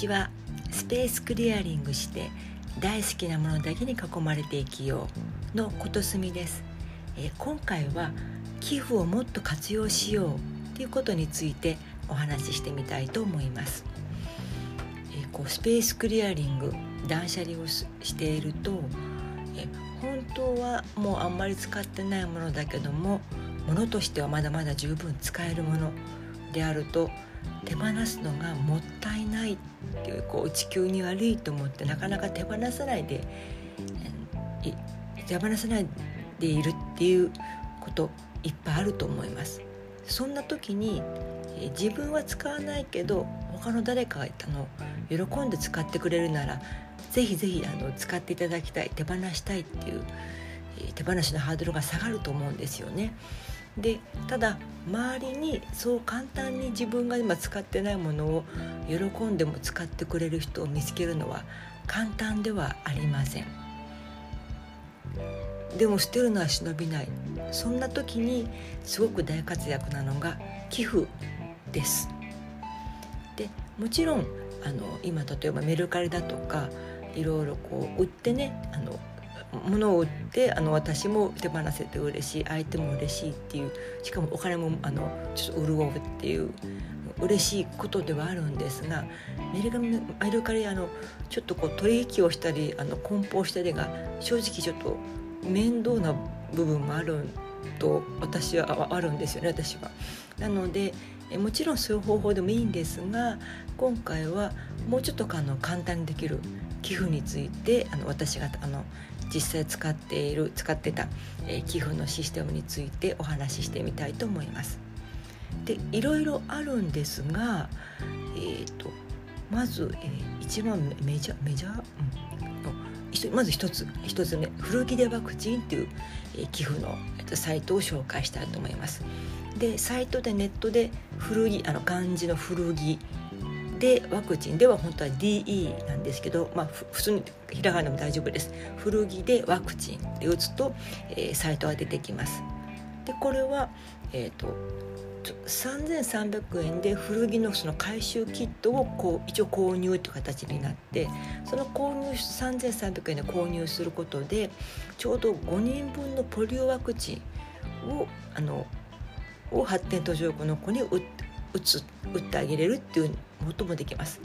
ちはスペースクリアリングして大好きなものだけに囲まれて生きようのことすみです、えー、今回は寄付をもっと活用しようということについてお話ししてみたいと思います、えー、こうスペースクリアリング断捨離をしていると、えー、本当はもうあんまり使ってないものだけどもものとしてはまだまだ十分使えるものであると手放すのがもったいないっていうこう地球に悪いと思ってなかなか手放さないで手放さないでいるっていうこといっぱいあると思います。そんな時に自分は使わないけど他の誰かがの喜んで使ってくれるならぜひぜひあの使っていただきたい手放したいっていう手放しのハードルが下がると思うんですよね。でただ周りにそう簡単に自分が今使ってないものを喜んでも使ってくれる人を見つけるのは簡単ではありません。でも捨てるのは忍びない。そんな時にすごく大活躍なのが寄付です。でもちろんあの今例えばメルカリだとかいろいろこう売ってねあの物を売ってあの私も手放せて嬉しい相手も嬉しいっていうしかもお金もあのちょっと潤うっていう嬉しいことではあるんですがメルカリメルカリあのちょっとこう取引をしたりあの梱包したりが正直ちょっと面倒な部分もあると私はあるんですよね私は。なのでもちろんそういう方法でもいいんですが今回はもうちょっとあの簡単にできる寄付についてあの私があの実際使っている使ってた、えー、寄付のシステムについてお話ししてみたいと思います。でいろいろあるんですが、えーと、まず、えー、一番メジャーメジャー、うん、まず一つ一つ目古着でワクチンっていう、えー、寄付の、えーと、サイトを紹介したいと思います。でサイトでネットで古着あの漢字の古着でワクチンでは本当は DE なんですけど、まあ、普通にひらがなも大丈夫です。古着でワクチンで打つと、えー、サイトが出てきます。でこれは、えーと、3300円で古着のその回収キットをこう一応購入という形になってその購入3300円で購入することでちょうど5人分のポリオワクチンをあのを発展途上国の子に打つ打ってあげれるっていうこともできます。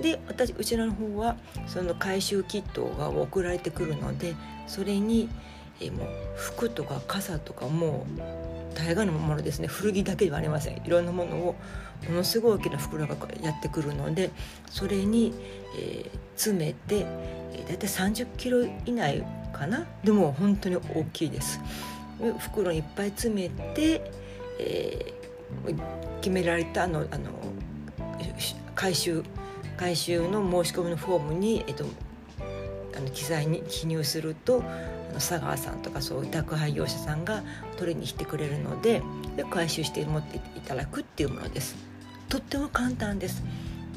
で私うちらの方はその回収キットが送られてくるのでそれに、えもう服とか傘とかもう大概のものですね。古着だけではありません。いろんなものをものすごい大きな袋がやってくるのでそれに、えー、詰めて、えー、大体30キロ以内かな。でも本当に大きいです。袋いっぱい詰めて、えー、決められたあのあの回収回収の申し込みのフォームに、えっと、あの記載に記入するとあの佐川さんとかそういう宅配業者さんが取りに来てくれるのでで回収して持っていただくっていうものです。とっても簡単です。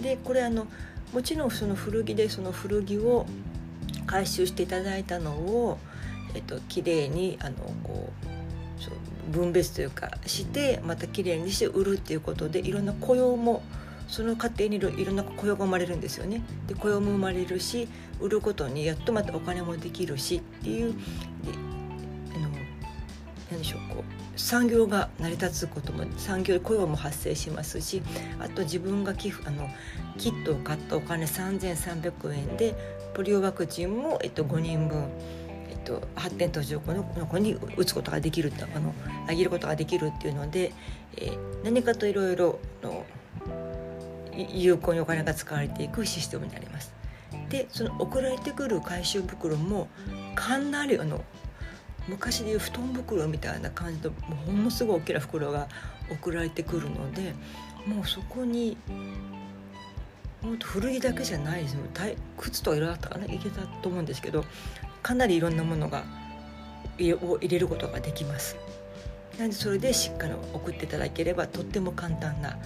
でこれあのもちろんその古着でその古着を回収していただいたのを、えっと綺麗にあのこう分別というかしてまた綺麗にして売るっていうことでいろんな雇用もその過程にいろんな雇用が生まれるんですよね。で雇用も生まれるし売ることにやっとまたお金もできるしっていうであの何でしょうこう産業が成り立つことも産業雇用も発生しますしあと自分が寄付あのキットを買ったお金3300円でポリオワクチンも、えっと、5人分。と、発展途上国の子に打つことができるあのあげることができるっていうので、えー、何かといろいろの有効にお金が使われていくシステムになります。でその送られてくる回収袋もかなりあの昔でいう布団袋みたいな感じのものすごい大きな袋が送られてくるのでもうそこに本当古着だけじゃないですよ靴とかいろいろあったかな？いけたと思うんですけどかなりいろんなものがを入れることができます。なんでそれでしっかり送っていただければとっても簡単な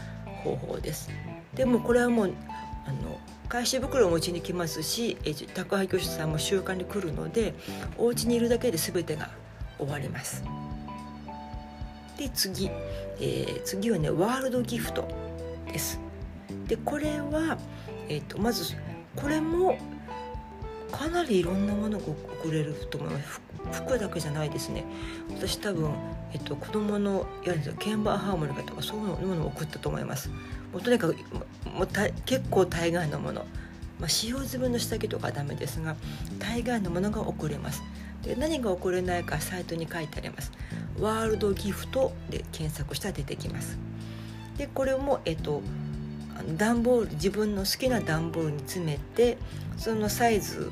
方法です。でもこれはもうあの返し袋をお家に来ますしえ宅配業者さんも習慣に来るのでお家にいるだけで全てが終わります。で次、えー、次はねワールドギフトです。でこれは、えーと、まずこれもかなりいろんなものが送れると思います。服だけじゃないですね。私多分、えっと、子供のやるんですよ鍵盤ハーモニカとかそういうものを送ったと思います。もうとにかくもう結構大概のもの、まあ、使用済みの下着とかはダメですが大概のものが送れます。で何が送れないかサイトに書いてあります。ワールドギフトで検索したら出てきます。でこれもえっと段ボール自分の好きな段ボールに詰めてそのサイズ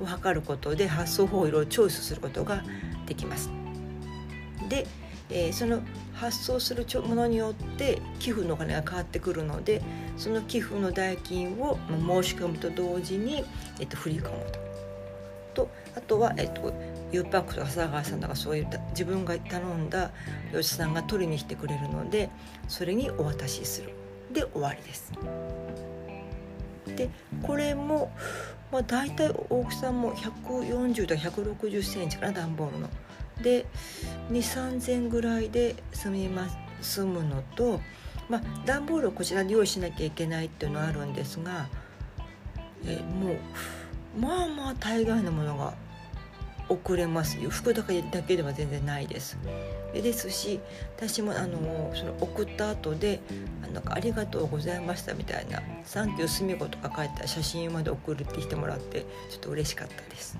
を測ることで発送法をいろいろチョイスすることができます。で、えー、その発送するものによって寄付のお金が変わってくるのでその寄付の代金を申し込むと同時に、えっと、振り込むと。とあとは、えっと、ゆうパックとか佐川さんとかそういった自分が頼んだ漁師さんが取りに来てくれるのでそれにお渡しするで終わりです。でこれも、まあ、大体大きさも140と160センチかな段ボールの。で2 3 0 0 0ぐらいで済みます済むのと、まあ、段ボールをこちらで用意しなきゃいけないっていうのはあるんですが、えもうまあまあ大概のものが送れますよ。服だけだけでは全然ないです。ですし私もあのその送った後であの「ありがとうございました」みたいな「サンキューすみ子」とか書いた写真まで送るってしてもらってちょっと嬉しかったです。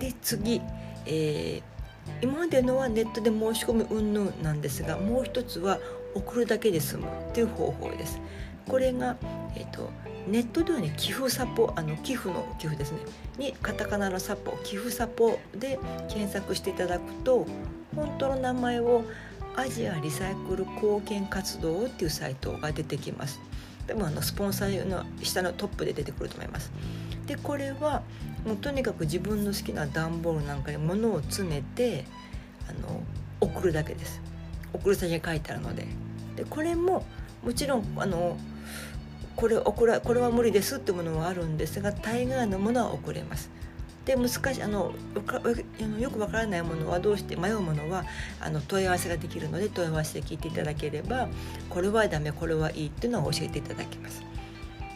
で次、えー、今までのはネットで申し込む云々なんですがもう一つは送るだけで済むっていう方法です。これが、えーとネットではね寄付サポあの寄付の寄付ですね。にカタカナのサポ寄付サポで検索していただくと本当の名前をアジアリサイクル貢献活動っていうサイトが出てきます。でもあのスポンサーの下のトップで出てくると思います。でこれはもうとにかく自分の好きな段ボールなんかに物を詰めてあの送るだけです。送る先が書いてあるので。でこれももちろんあのこれこれこれは無理ですってものはあるんですが大概のものは送れます。で難しいあのよくわからないものはどうして迷うものはあの問い合わせができるので問い合わせで聞いていただければこれはダメこれはいいっていうのを教えていただきます。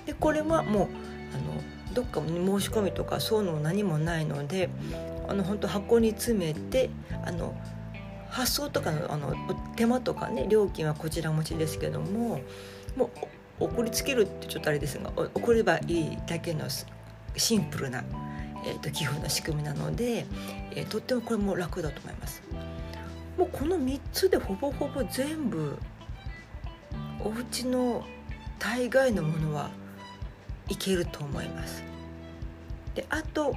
でこれはもうあのどっかに申し込みとかそういうの何もないのであの本当箱に詰めてあの発送とかのあの手間とかね料金はこちら持ちですけどももう送りつけるってちょっとあれですが送ればいいだけのシンプルな、えーと、寄付の仕組みなので、えー、とってもこれも楽だと思います。もうこの3つでほぼほぼ全部お家の大概のものはいけると思います。であと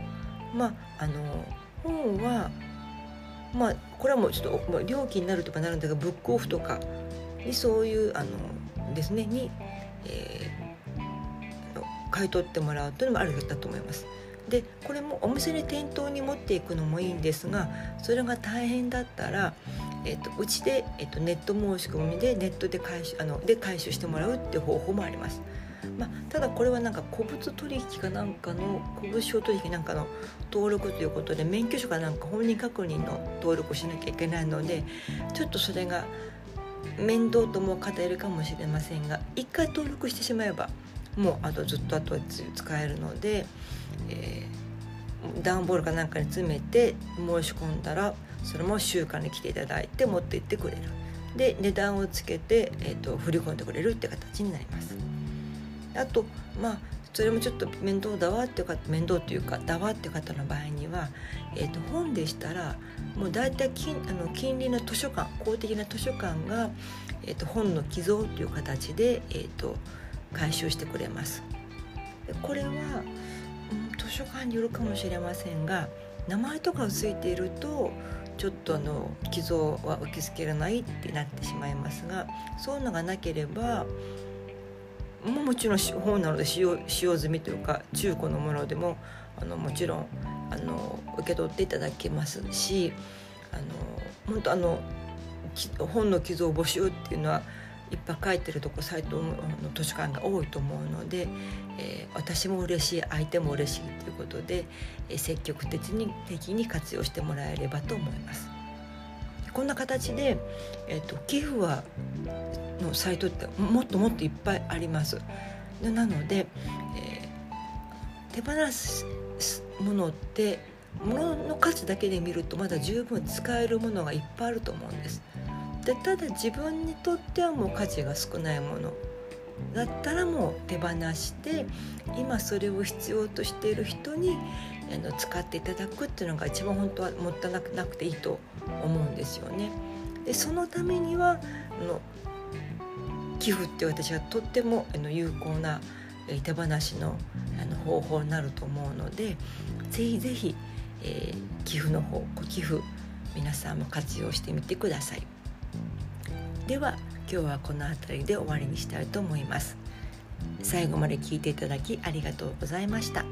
まああの本はまあこれはもうちょっと料金になるとかなるんだけどブックオフとかにそういうあのですねにえー、買い取ってもらうというのもあるだと思います。でこれもお店に店頭に持っていくのもいいんですがそれが大変だったら、えーと、うちで、えーと、ネット申し込みでネットで回収あので回収してもらうっていう方法もあります。まあ、ただこれはなんか古物取引かなんかの古物商取引なんかの登録ということで免許証かなんか本人確認の登録をしなきゃいけないのでちょっとそれが面倒とも語るかもしれませんが一回登録してしまえばもうあとずっとあとは使えるので、えー、段ボールかなんかに詰めて申し込んだらそれも週間に来ていただいて持って行ってくれる。で値段をつけて、えーと、振り込んでくれるって形になります。あとまあそれもちょっと面倒だわっていうか面倒っていうかだわっていう方の場合には、えーと、本でしたらもう大体近あの近隣の図書館公的な図書館が、えーと、本の寄贈という形で、えーと、回収してくれます。これは、うん、図書館によるかもしれませんが名前とかがついているとちょっとあの寄贈は受け付けられないってなってしまいますがそういうのがなければももちろん本なので使用使用済みというか中古のものでもあのもちろんあの受け取っていただけますしあの本当あの本の寄贈募集っていうのはいっぱい書いてるとこサイトの図書館が多いと思うので、えー、私も嬉しい相手も嬉しいということで、えー、積極的に的に活用してもらえればと思います。こんな形で、えーと、寄付はのサイトってもっともっといっぱいあります。でなので、えー、手放すものって物の数だけで見るとまだ十分使えるものがいっぱいあると思うんです。でただ自分にとってはもう価値が少ないものだったらもう手放して今それを必要としている人にあの使っていただくっていうのが一番本当はもったいなくていいと思うんですよね。でそのためにはあの寄付って私はとってもあの有効な手放しのあの方法になると思うのでぜひぜひ、え、寄付の方ご寄付皆さんも活用してみてください。では今日はこの辺りで終わりにしたいと思います。最後まで聞いていただきありがとうございました。